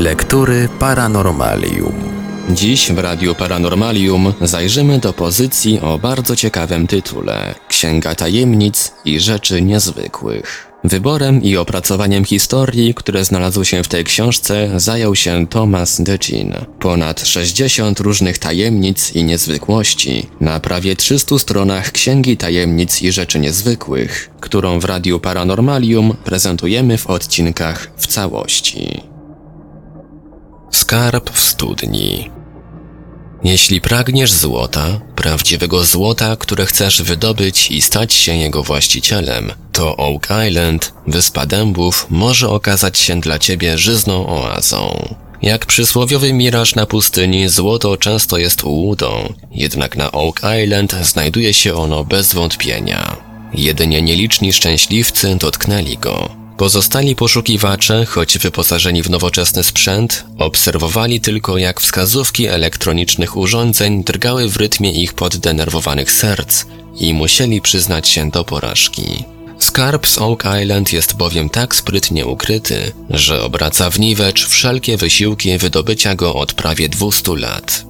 Lektury Paranormalium. Dziś w Radiu Paranormalium zajrzymy do pozycji o bardzo ciekawym tytule Księga Tajemnic i Rzeczy Niezwykłych. Wyborem i opracowaniem historii, które znalazły się w tej książce, zajął się Thomas Decin. Ponad 60 różnych tajemnic i niezwykłości na prawie 300 stronach Księgi Tajemnic i Rzeczy Niezwykłych, którą w Radiu Paranormalium prezentujemy w odcinkach w całości. Skarb w studni. Jeśli pragniesz złota, prawdziwego złota, które chcesz wydobyć i stać się jego właścicielem, to Oak Island, wyspa dębów, może okazać się dla ciebie żyzną oazą. Jak przysłowiowy miraż na pustyni, złoto często jest ułudą, jednak na Oak Island znajduje się ono bez wątpienia. Jedynie nieliczni szczęśliwcy dotknęli go. Pozostali poszukiwacze, choć wyposażeni w nowoczesny sprzęt, obserwowali tylko jak wskazówki elektronicznych urządzeń drgały w rytmie ich poddenerwowanych serc i musieli przyznać się do porażki. Skarb z Oak Island jest bowiem tak sprytnie ukryty, że obraca w niwecz wszelkie wysiłki wydobycia go od prawie 200 lat.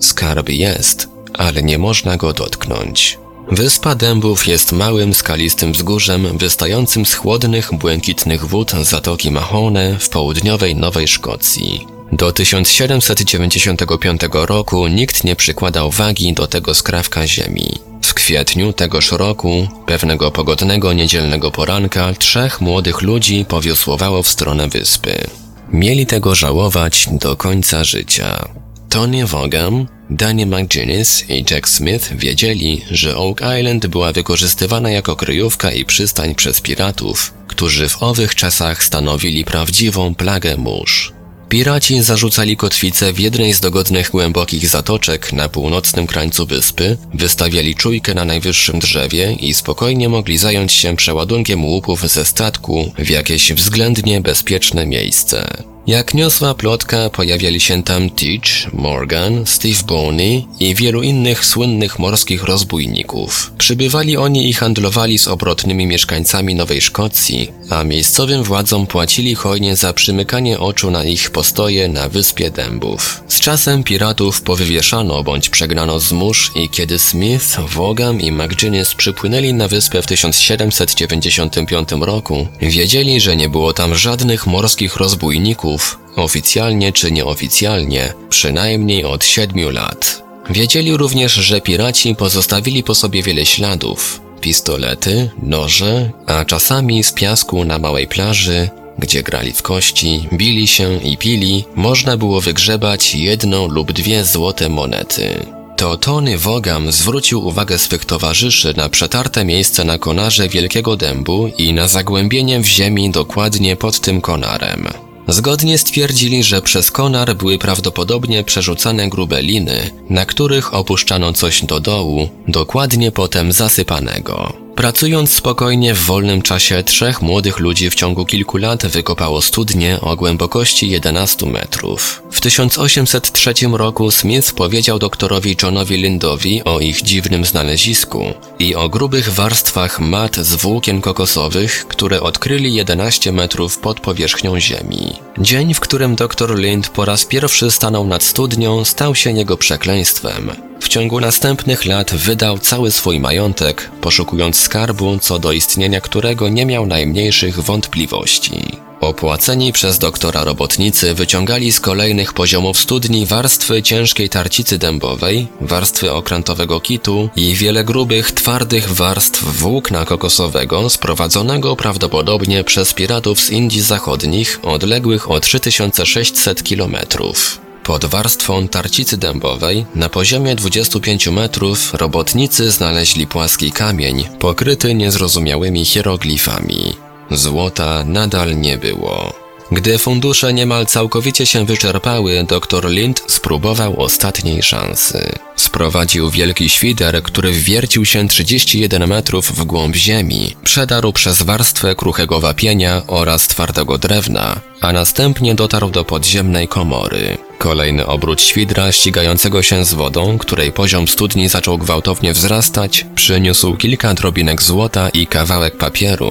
Skarb jest, ale nie można go dotknąć. Wyspa Dębów jest małym, skalistym wzgórzem wystającym z chłodnych, błękitnych wód Zatoki Mahone w południowej Nowej Szkocji. Do 1795 roku nikt nie przykładał wagi do tego skrawka ziemi. W kwietniu tegoż roku, pewnego pogodnego niedzielnego poranka, trzech młodych ludzi powiosłowało w stronę wyspy. Mieli tego żałować do końca życia. Tony Vaughan, Danny McGinnis i Jack Smith wiedzieli, że Oak Island była wykorzystywana jako kryjówka i przystań przez piratów, którzy w owych czasach stanowili prawdziwą plagę mórz. Piraci zarzucali kotwicę w jednej z dogodnych głębokich zatoczek na północnym krańcu wyspy, wystawiali czujkę na najwyższym drzewie i spokojnie mogli zająć się przeładunkiem łupów ze statku w jakieś względnie bezpieczne miejsce. Jak niosła plotka, pojawiali się tam Teach, Morgan, Steve Boney i wielu innych słynnych morskich rozbójników. Przybywali oni i handlowali z obrotnymi mieszkańcami Nowej Szkocji, a miejscowym władzom płacili hojnie za przymykanie oczu na ich postoje na Wyspie Dębów. Z czasem piratów powywieszano bądź przegnano z mórz i kiedy Smith, Vaughan i McGinnis przypłynęli na wyspę w 1795 roku, wiedzieli, że nie było tam żadnych morskich rozbójników, oficjalnie czy nieoficjalnie, przynajmniej od siedmiu lat. Wiedzieli również, że piraci pozostawili po sobie wiele śladów, pistolety, noże, a czasami z piasku na małej plaży, gdzie grali w kości, bili się i pili, można było wygrzebać jedną lub dwie złote monety. To Tony Wogam zwrócił uwagę swych towarzyszy na przetarte miejsce na konarze Wielkiego Dębu i na zagłębienie w ziemi dokładnie pod tym konarem. Zgodnie stwierdzili, że przez konar były prawdopodobnie przerzucane grube liny, na których opuszczano coś do dołu, dokładnie potem zasypanego. Pracując spokojnie w wolnym czasie, trzech młodych ludzi w ciągu kilku lat wykopało studnię o głębokości 11 metrów. W 1803 roku Smith powiedział doktorowi Johnowi Lindowi o ich dziwnym znalezisku i o grubych warstwach mat z włókien kokosowych, które odkryli 11 metrów pod powierzchnią ziemi. Dzień, w którym dr Lind po raz pierwszy stanął nad studnią, stał się jego przekleństwem. W ciągu następnych lat wydał cały swój majątek, poszukując skarbu, co do istnienia którego nie miał najmniejszych wątpliwości. Opłaceni przez doktora robotnicy wyciągali z kolejnych poziomów studni warstwy ciężkiej tarcicy dębowej, warstwy okrętowego kitu i wiele grubych, twardych warstw włókna kokosowego sprowadzonego prawdopodobnie przez piratów z Indii Zachodnich odległych o 3600 kilometrów. Pod warstwą tarcicy dębowej, na poziomie 25 metrów, robotnicy znaleźli płaski kamień, pokryty niezrozumiałymi hieroglifami. Złota nadal nie było. Gdy fundusze niemal całkowicie się wyczerpały, dr Lind spróbował ostatniej szansy. Sprowadził wielki świder, który wwiercił się 31 metrów w głąb ziemi, przedarł przez warstwę kruchego wapienia oraz twardego drewna, a następnie dotarł do podziemnej komory. Kolejny obrót świdra ścigającego się z wodą, której poziom studni zaczął gwałtownie wzrastać, przyniósł kilka drobinek złota i kawałek papieru,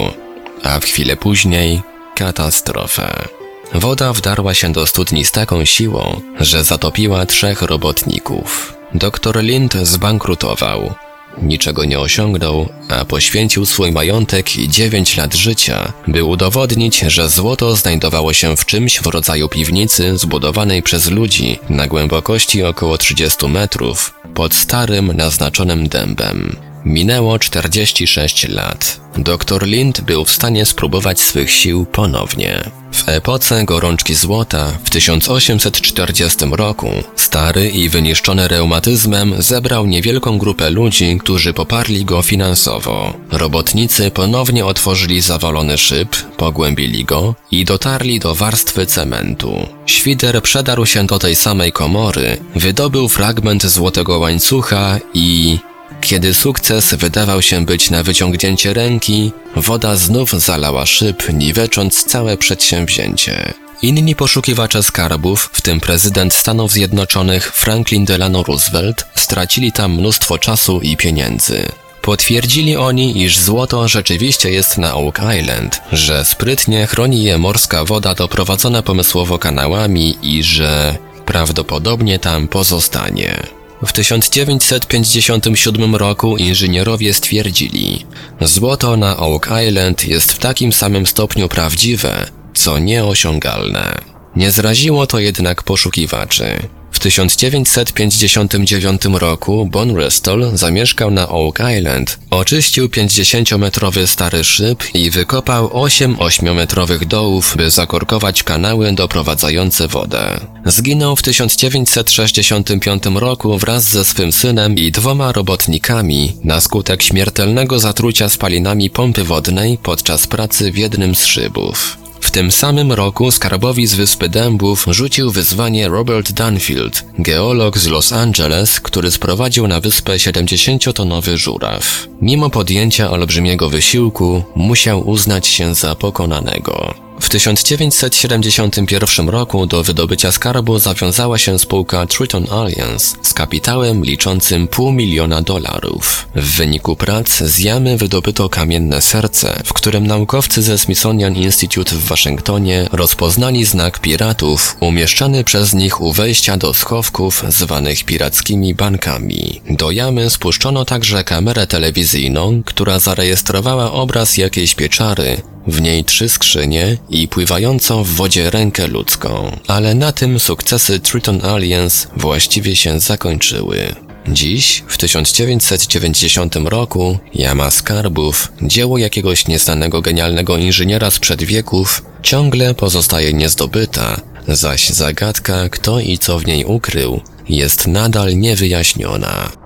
a w chwilę później katastrofę. Woda wdarła się do studni z taką siłą, że zatopiła trzech robotników. Doktor Lind zbankrutował. Niczego nie osiągnął, a poświęcił swój majątek i 9 lat życia, by udowodnić, że złoto znajdowało się w czymś w rodzaju piwnicy zbudowanej przez ludzi na głębokości około 30 metrów pod starym, naznaczonym dębem. Minęło 46 lat. Doktor Lind był w stanie spróbować swych sił ponownie. W epoce gorączki złota w 1840 roku stary i wyniszczony reumatyzmem zebrał niewielką grupę ludzi, którzy poparli go finansowo. Robotnicy ponownie otworzyli zawalony szyb, pogłębili go i dotarli do warstwy cementu. Świder przedarł się do tej samej komory, wydobył fragment złotego łańcucha i kiedy sukces wydawał się być na wyciągnięcie ręki, woda znów zalała szyb, niwecząc całe przedsięwzięcie. Inni poszukiwacze skarbów, w tym prezydent Stanów Zjednoczonych Franklin Delano Roosevelt, stracili tam mnóstwo czasu i pieniędzy. Potwierdzili oni, iż złoto rzeczywiście jest na Oak Island, że sprytnie chroni je morska woda doprowadzona pomysłowo kanałami i że prawdopodobnie tam pozostanie. W 1957 roku inżynierowie stwierdzili, złoto na Oak Island jest w takim samym stopniu prawdziwe, co nieosiągalne. Nie zraziło to jednak poszukiwaczy. W 1959 roku Bon Restol zamieszkał na Oak Island, oczyścił 50-metrowy stary szyb i wykopał 8 8-metrowych dołów, by zakorkować kanały doprowadzające wodę. Zginął w 1965 roku wraz ze swym synem i dwoma robotnikami na skutek śmiertelnego zatrucia spalinami pompy wodnej podczas pracy w jednym z szybów. W tym samym roku skarbowi z Wyspy Dębów rzucił wyzwanie Robert Dunfield, geolog z Los Angeles, który sprowadził na wyspę 70-tonowy żuraw. Mimo podjęcia olbrzymiego wysiłku, musiał uznać się za pokonanego. W 1971 roku do wydobycia skarbu zawiązała się spółka Triton Alliance z kapitałem liczącym pół miliona dolarów. W wyniku prac z jamy wydobyto kamienne serce, w którym naukowcy ze Smithsonian Institute w Waszyngtonie rozpoznali znak piratów umieszczany przez nich u wejścia do schowków zwanych pirackimi bankami. Do jamy spuszczono także kamerę telewizyjną, która zarejestrowała obraz jakiejś pieczary, w niej trzy skrzynie i pływającą w wodzie rękę ludzką. Ale na tym sukcesy Triton Alliance właściwie się zakończyły. Dziś, w 1990 roku, Jama Skarbów, dzieło jakiegoś nieznanego genialnego inżyniera sprzed wieków, ciągle pozostaje niezdobyta, zaś zagadka, kto i co w niej ukrył, jest nadal niewyjaśniona.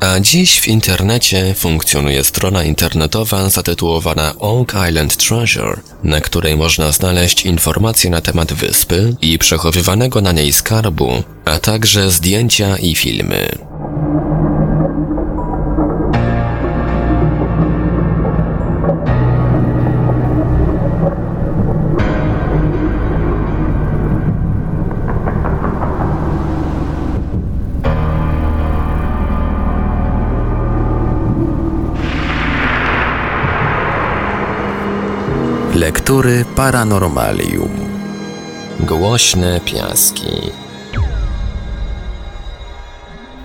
A dziś w internecie funkcjonuje strona internetowa zatytułowana Oak Island Treasure, na której można znaleźć informacje na temat wyspy i przechowywanego na niej skarbu, a także zdjęcia i filmy. Paranormalium. Głośne piaski.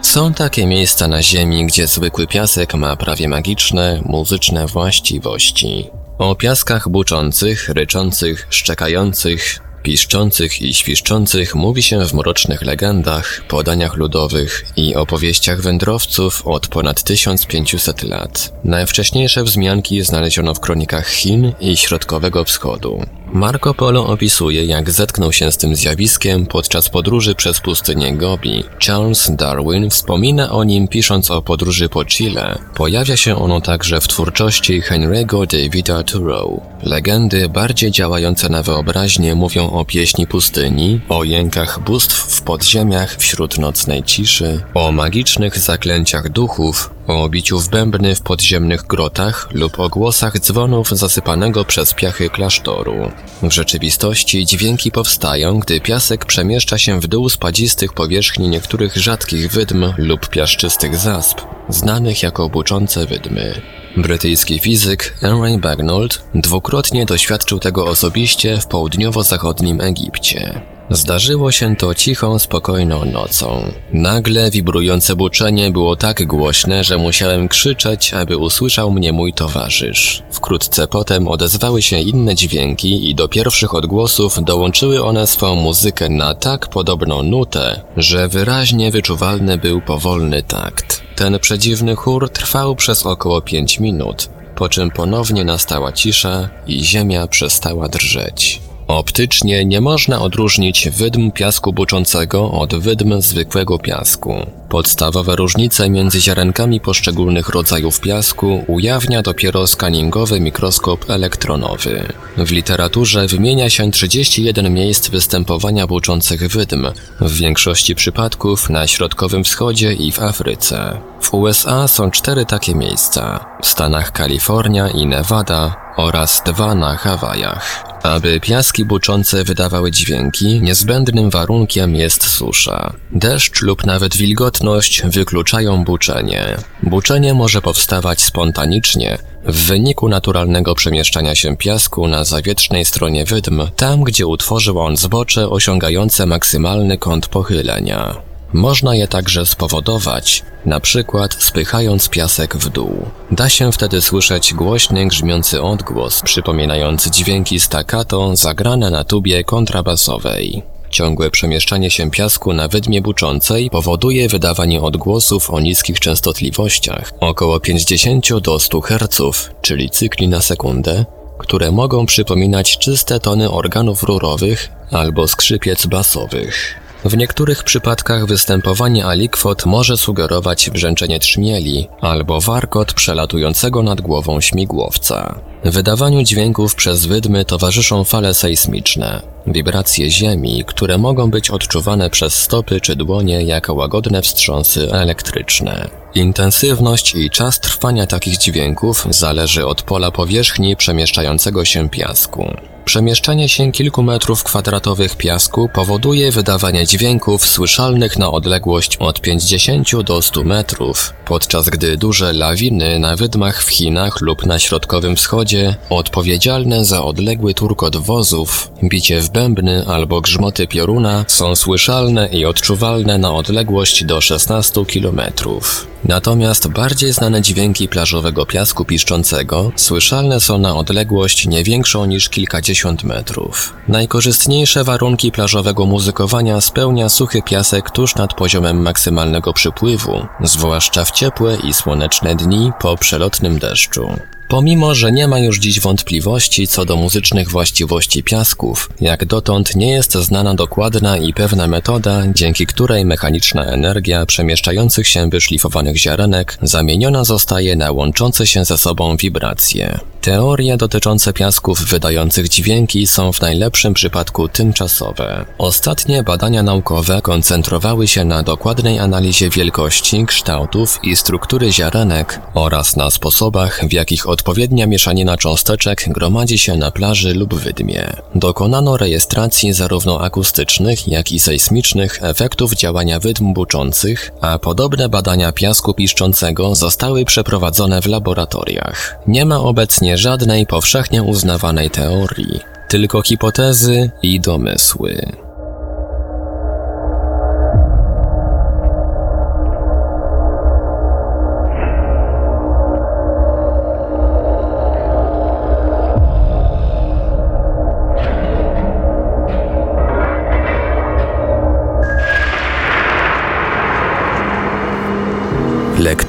Są takie miejsca na Ziemi, gdzie zwykły piasek ma prawie magiczne, muzyczne właściwości. O piaskach buczących, ryczących, szczekających, piszczących i świszczących mówi się w mrocznych legendach, podaniach ludowych i opowieściach wędrowców od ponad 1500 lat. Najwcześniejsze wzmianki znaleziono w kronikach Chin i Środkowego Wschodu. Marco Polo opisuje, jak zetknął się z tym zjawiskiem podczas podróży przez pustynię Gobi. Charles Darwin wspomina o nim pisząc o podróży po Chile. Pojawia się ono także w twórczości Henry'ego Davida Thoreau. Legendy bardziej działające na wyobraźnię mówią o pieśni pustyni, o jękach bóstw w podziemiach wśród nocnej ciszy, o magicznych zaklęciach duchów o obiciu w bębny w podziemnych grotach lub o głosach dzwonów zasypanego przez piachy klasztoru. W rzeczywistości dźwięki powstają, gdy piasek przemieszcza się w dół spadzistych powierzchni niektórych rzadkich wydm lub piaszczystych zasp, znanych jako buczące wydmy. Brytyjski fizyk Henry Bagnold dwukrotnie doświadczył tego osobiście w południowo-zachodnim Egipcie. Zdarzyło się to cichą, spokojną nocą. Nagle wibrujące buczenie było tak głośne, że musiałem krzyczeć, aby usłyszał mnie mój towarzysz. Wkrótce potem odezwały się inne dźwięki i do pierwszych odgłosów dołączyły one swą muzykę na tak podobną nutę, że wyraźnie wyczuwalny był powolny takt. Ten przedziwny chór trwał przez około pięć minut, po czym ponownie nastała cisza i ziemia przestała drżeć. Optycznie nie można odróżnić wydm piasku buczącego od wydm zwykłego piasku. Podstawowe różnice między ziarenkami poszczególnych rodzajów piasku ujawnia dopiero skaningowy mikroskop elektronowy. W literaturze wymienia się 31 miejsc występowania buczących wydm, w większości przypadków na Środkowym Wschodzie i w Afryce. W USA są cztery takie miejsca, w Stanach Kalifornia i Nevada oraz dwa na Hawajach. Aby piaski buczące wydawały dźwięki, niezbędnym warunkiem jest susza. Deszcz lub nawet wilgotność wykluczają buczenie. Buczenie może powstawać spontanicznie, w wyniku naturalnego przemieszczania się piasku na zawietrznej stronie wydm, tam gdzie utworzył on zbocze osiągające maksymalny kąt pochylenia. Można je także spowodować, na przykład spychając piasek w dół. Da się wtedy słyszeć głośny grzmiący odgłos, przypominający dźwięki staccato zagrane na tubie kontrabasowej. Ciągłe przemieszczanie się piasku na wydmie buczącej powoduje wydawanie odgłosów o niskich częstotliwościach, około 50 do 100 Hz, czyli cykli na sekundę, które mogą przypominać czyste tony organów rurowych albo skrzypiec basowych. W niektórych przypadkach występowanie alikwot może sugerować brzęczenie trzmieli albo warkot przelatującego nad głową śmigłowca. Wydawaniu dźwięków przez wydmy towarzyszą fale sejsmiczne, wibracje ziemi, które mogą być odczuwane przez stopy czy dłonie jako łagodne wstrząsy elektryczne. Intensywność i czas trwania takich dźwięków zależy od pola powierzchni przemieszczającego się piasku. Przemieszczanie się kilku metrów kwadratowych piasku powoduje wydawanie dźwięków słyszalnych na odległość od 50 do 100 metrów, podczas gdy duże lawiny na wydmach w Chinach lub na Środkowym Wschodzie, odpowiedzialne za odległy turkot wozów, bicie w bębny albo grzmoty pioruna, są słyszalne i odczuwalne na odległość do 16 kilometrów. Natomiast bardziej znane dźwięki plażowego piasku piszczącego słyszalne są na odległość nie większą niż kilkadziesiąt metrów. Najkorzystniejsze warunki plażowego muzykowania spełnia suchy piasek tuż nad poziomem maksymalnego przypływu, zwłaszcza w ciepłe i słoneczne dni po przelotnym deszczu. Pomimo, że nie ma już dziś wątpliwości co do muzycznych właściwości piasków, jak dotąd nie jest znana dokładna i pewna metoda, dzięki której mechaniczna energia przemieszczających się wyszlifowanych ziarenek zamieniona zostaje na łączące się ze sobą wibracje. Teorie dotyczące piasków wydających dźwięki są w najlepszym przypadku tymczasowe. Ostatnie badania naukowe koncentrowały się na dokładnej analizie wielkości, kształtów i struktury ziarenek oraz na sposobach, w jakich odpowiednia mieszanina cząsteczek gromadzi się na plaży lub wydmie. Dokonano rejestracji zarówno akustycznych, jak i sejsmicznych efektów działania wydm buczących, a podobne badania piasku piszczącego zostały przeprowadzone w laboratoriach. Nie ma obecnie żadnej powszechnie uznawanej teorii, tylko hipotezy i domysły.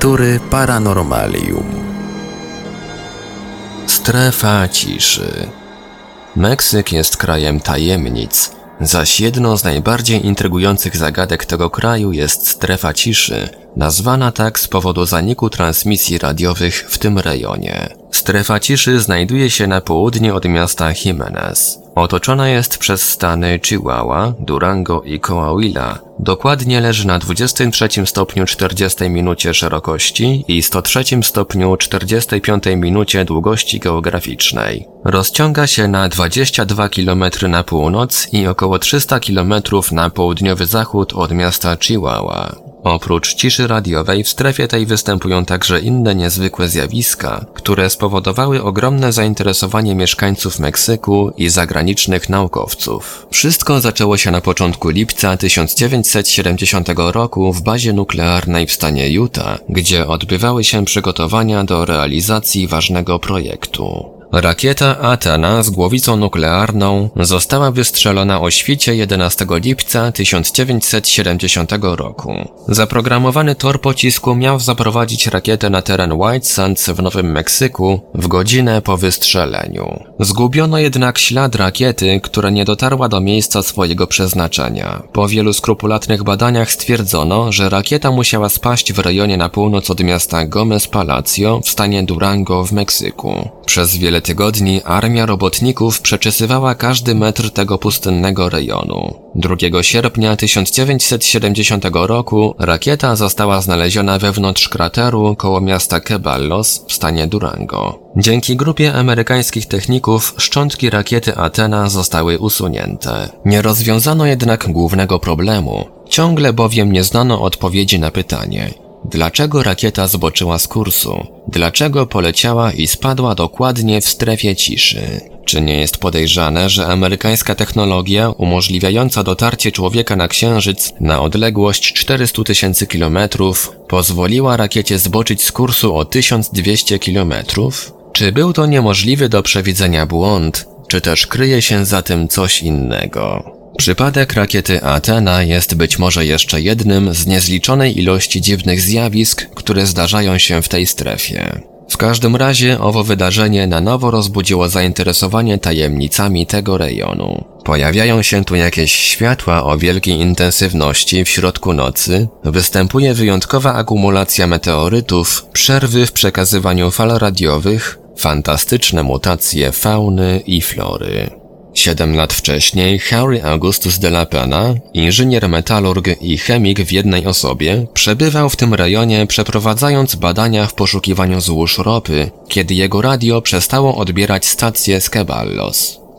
Lektury Paranormalium. Strefa ciszy. Meksyk jest krajem tajemnic, zaś jedną z najbardziej intrygujących zagadek tego kraju jest strefa ciszy, nazwana tak z powodu zaniku transmisji radiowych w tym rejonie. Strefa ciszy znajduje się na południe od miasta Jimenez. Otoczona jest przez stany Chihuahua, Durango i Coahuila. Dokładnie leży na 23 stopniu 40 minucie szerokości i 103 stopniu 45 minucie długości geograficznej. Rozciąga się na 22 km na północ i około 300 km na południowy zachód od miasta Chihuahua. Oprócz ciszy radiowej w strefie tej występują także inne niezwykłe zjawiska, które spowodowały ogromne zainteresowanie mieszkańców Meksyku i zagranicznych naukowców. Wszystko zaczęło się na początku lipca 1970 roku w bazie nuklearnej w stanie Utah, gdzie odbywały się przygotowania do realizacji ważnego projektu. Rakieta Athena z głowicą nuklearną została wystrzelona o świcie 11 lipca 1970 roku. Zaprogramowany tor pocisku miał zaprowadzić rakietę na teren White Sands w Nowym Meksyku w godzinę po wystrzeleniu. Zgubiono jednak ślad rakiety, która nie dotarła do miejsca swojego przeznaczenia. Po wielu skrupulatnych badaniach stwierdzono, że rakieta musiała spaść w rejonie na północ od miasta Gomez Palacio w stanie Durango w Meksyku. Przez wiele tygodni armia robotników przeczesywała każdy metr tego pustynnego rejonu. 2 sierpnia 1970 roku rakieta została znaleziona wewnątrz krateru koło miasta Keballos w stanie Durango. Dzięki grupie amerykańskich techników szczątki rakiety Athena zostały usunięte. Nie rozwiązano jednak głównego problemu. Ciągle bowiem nie znano odpowiedzi na pytanie, Dlaczego rakieta zboczyła z kursu? Dlaczego poleciała i spadła dokładnie w strefie ciszy? Czy nie jest podejrzane, że amerykańska technologia umożliwiająca dotarcie człowieka na Księżyc na odległość 400 tysięcy kilometrów pozwoliła rakiecie zboczyć z kursu o 1200 kilometrów? Czy był to niemożliwy do przewidzenia błąd, czy też kryje się za tym coś innego? Przypadek rakiety Athena jest być może jeszcze jednym z niezliczonej ilości dziwnych zjawisk, które zdarzają się w tej strefie. W każdym razie owo wydarzenie na nowo rozbudziło zainteresowanie tajemnicami tego rejonu. Pojawiają się tu jakieś światła o wielkiej intensywności w środku nocy, występuje wyjątkowa akumulacja meteorytów, przerwy w przekazywaniu fal radiowych, fantastyczne mutacje fauny i flory. Siedem lat wcześniej Harry Augustus de la Pena, inżynier metalurg i chemik w jednej osobie, przebywał w tym rejonie przeprowadzając badania w poszukiwaniu złóż ropy, kiedy jego radio przestało odbierać stację z.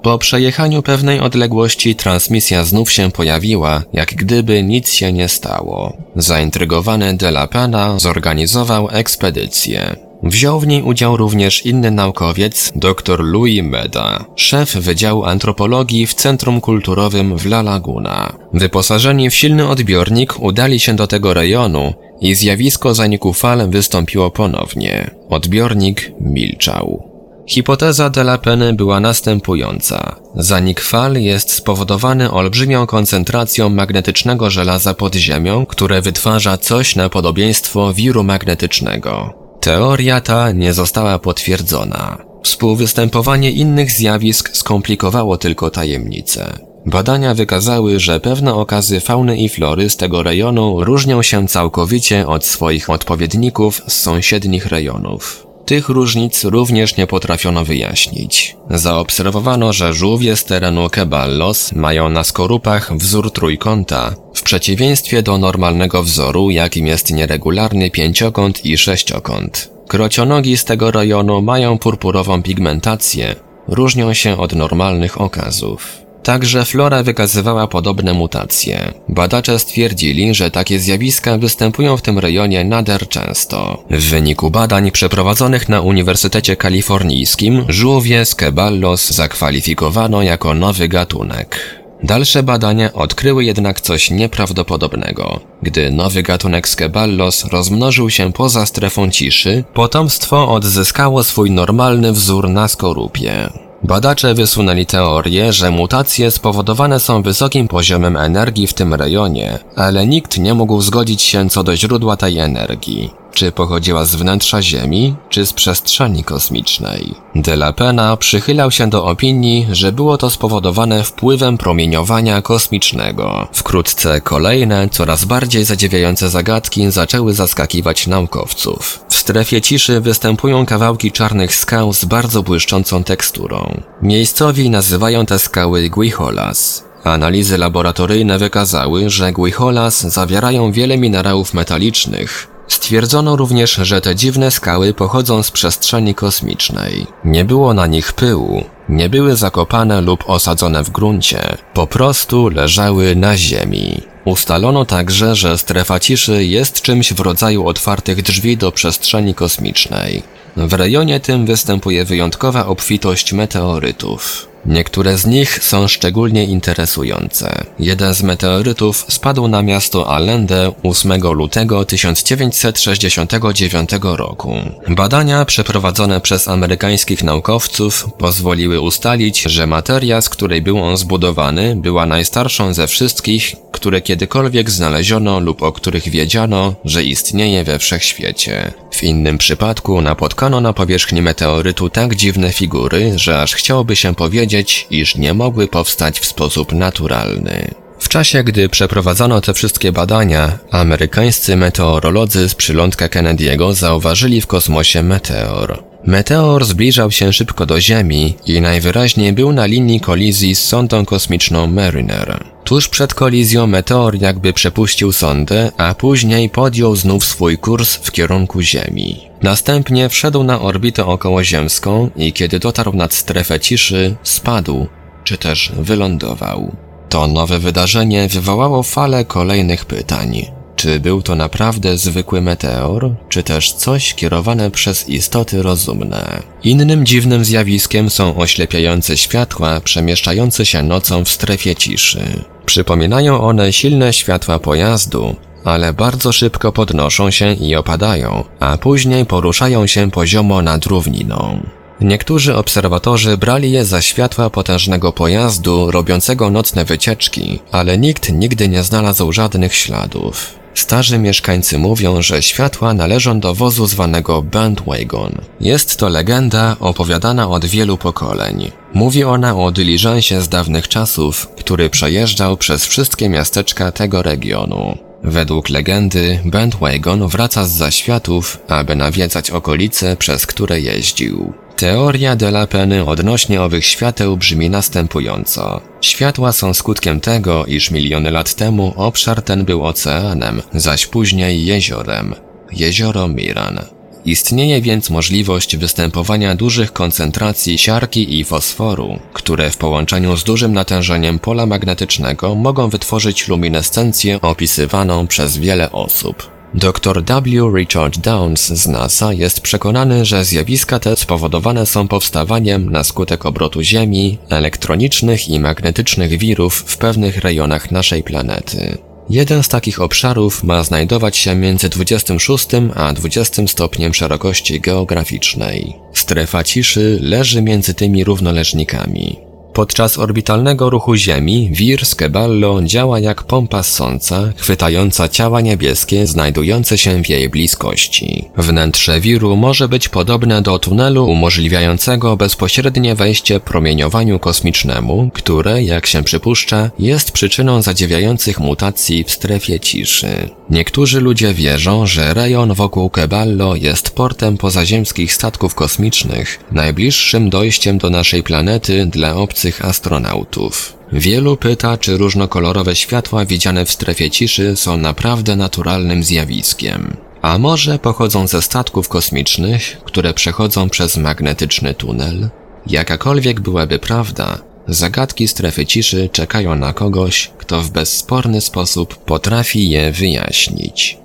Po przejechaniu pewnej odległości transmisja znów się pojawiła, jak gdyby nic się nie stało. Zaintrygowany de la Pena zorganizował ekspedycję. Wziął w niej udział również inny naukowiec, dr Louis Meda, szef Wydziału Antropologii w Centrum Kulturowym w La Laguna. Wyposażeni w silny odbiornik udali się do tego rejonu i zjawisko zaniku fal wystąpiło ponownie. Odbiornik milczał. Hipoteza de la Penne była następująca. Zanik fal jest spowodowany olbrzymią koncentracją magnetycznego żelaza pod ziemią, które wytwarza coś na podobieństwo wiru magnetycznego. Teoria ta nie została potwierdzona. Współwystępowanie innych zjawisk skomplikowało tylko tajemnicę. Badania wykazały, że pewne okazy fauny i flory z tego rejonu różnią się całkowicie od swoich odpowiedników z sąsiednich rejonów. Tych różnic również nie potrafiono wyjaśnić. Zaobserwowano, że żółwie z terenu Keballos mają na skorupach wzór trójkąta, w przeciwieństwie do normalnego wzoru, jakim jest nieregularny pięciokąt i sześciokąt. Krocionogi z tego rejonu mają purpurową pigmentację, różnią się od normalnych okazów. Także flora wykazywała podobne mutacje. Badacze stwierdzili, że takie zjawiska występują w tym rejonie nader często. W wyniku badań przeprowadzonych na Uniwersytecie Kalifornijskim żółwie z Keballos zakwalifikowano jako nowy gatunek. Dalsze badania odkryły jednak coś nieprawdopodobnego. Gdy nowy gatunek Skeballos rozmnożył się poza strefą ciszy, potomstwo odzyskało swój normalny wzór na skorupie. Badacze wysunęli teorię, że mutacje spowodowane są wysokim poziomem energii w tym rejonie, ale nikt nie mógł zgodzić się co do źródła tej energii. Czy pochodziła z wnętrza Ziemi, czy z przestrzeni kosmicznej. De la Pena przychylał się do opinii, że było to spowodowane wpływem promieniowania kosmicznego. Wkrótce kolejne, coraz bardziej zadziwiające zagadki zaczęły zaskakiwać naukowców. W strefie ciszy występują kawałki czarnych skał z bardzo błyszczącą teksturą. Miejscowi nazywają te skały Guijolas. Analizy laboratoryjne wykazały, że Guijolas zawierają wiele minerałów metalicznych. Stwierdzono również, że te dziwne skały pochodzą z przestrzeni kosmicznej. Nie było na nich pyłu, nie były zakopane lub osadzone w gruncie, po prostu leżały na ziemi. Ustalono także, że strefa ciszy jest czymś w rodzaju otwartych drzwi do przestrzeni kosmicznej. W rejonie tym występuje wyjątkowa obfitość meteorytów. Niektóre z nich są szczególnie interesujące. Jeden z meteorytów spadł na miasto Allende 8 lutego 1969 roku. Badania przeprowadzone przez amerykańskich naukowców pozwoliły ustalić, że materia, z której był on zbudowany, była najstarszą ze wszystkich, które kiedykolwiek znaleziono lub o których wiedziano, że istnieje we wszechświecie. W innym przypadku napotkano na powierzchni meteorytu tak dziwne figury, że aż chciałoby się powiedzieć, iż nie mogły powstać w sposób naturalny. W czasie, gdy przeprowadzano te wszystkie badania, amerykańscy meteorolodzy z przylądka Kennedy'ego zauważyli w kosmosie meteor. Meteor zbliżał się szybko do Ziemi i najwyraźniej był na linii kolizji z sondą kosmiczną Mariner. Tuż przed kolizją meteor jakby przepuścił sondę, a później podjął znów swój kurs w kierunku Ziemi. Następnie wszedł na orbitę okołoziemską i kiedy dotarł nad strefę ciszy, spadł, czy też wylądował. To nowe wydarzenie wywołało falę kolejnych pytań. Czy był to naprawdę zwykły meteor, czy też coś kierowane przez istoty rozumne? Innym dziwnym zjawiskiem są oślepiające światła przemieszczające się nocą w strefie ciszy. Przypominają one silne światła pojazdu, ale bardzo szybko podnoszą się i opadają, a później poruszają się poziomo nad równiną. Niektórzy obserwatorzy brali je za światła potężnego pojazdu robiącego nocne wycieczki, ale nikt nigdy nie znalazł żadnych śladów. Starzy mieszkańcy mówią, że światła należą do wozu zwanego bandwagon. Jest to legenda opowiadana od wielu pokoleń. Mówi ona o dyliżansie z dawnych czasów, który przejeżdżał przez wszystkie miasteczka tego regionu. Według legendy, bandwagon wraca z zaświatów, aby nawiedzać okolice, przez które jeździł. Teoria de la Peny odnośnie owych świateł brzmi następująco. Światła są skutkiem tego, iż miliony lat temu obszar ten był oceanem, zaś później jeziorem. Jezioro Miran. Istnieje więc możliwość występowania dużych koncentracji siarki i fosforu, które w połączeniu z dużym natężeniem pola magnetycznego mogą wytworzyć luminescencję opisywaną przez wiele osób. Dr W. Richard Downs z NASA jest przekonany, że zjawiska te spowodowane są powstawaniem na skutek obrotu Ziemi elektronicznych i magnetycznych wirów w pewnych rejonach naszej planety. Jeden z takich obszarów ma znajdować się między 26 a 20 stopniem szerokości geograficznej. Strefa ciszy leży między tymi równoleżnikami. Podczas orbitalnego ruchu Ziemi wir z Keballo działa jak pompa ssąca, chwytająca ciała niebieskie znajdujące się w jej bliskości. Wnętrze wiru może być podobne do tunelu umożliwiającego bezpośrednie wejście promieniowaniu kosmicznemu, które, jak się przypuszcza, jest przyczyną zadziwiających mutacji w strefie ciszy. Niektórzy ludzie wierzą, że rejon wokół Keballo jest portem pozaziemskich statków kosmicznych, najbliższym dojściem do naszej planety dla obcych astronautów. Wielu pyta, czy różnokolorowe światła widziane w strefie ciszy są naprawdę naturalnym zjawiskiem. A może pochodzą ze statków kosmicznych, które przechodzą przez magnetyczny tunel? Jakakolwiek byłaby prawda, Zagadki strefy ciszy czekają na kogoś, kto w bezsporny sposób potrafi je wyjaśnić.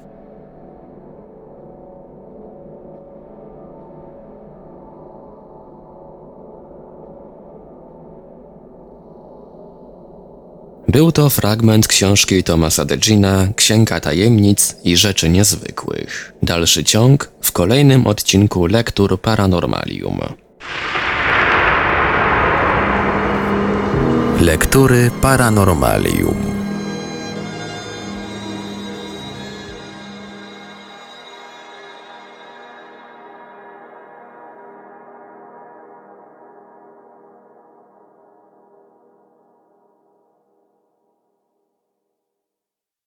Był to fragment książki Tomasa Degina Księga Tajemnic i Rzeczy Niezwykłych. Dalszy ciąg w kolejnym odcinku Lektur Paranormalium. Lektury Paranormalium.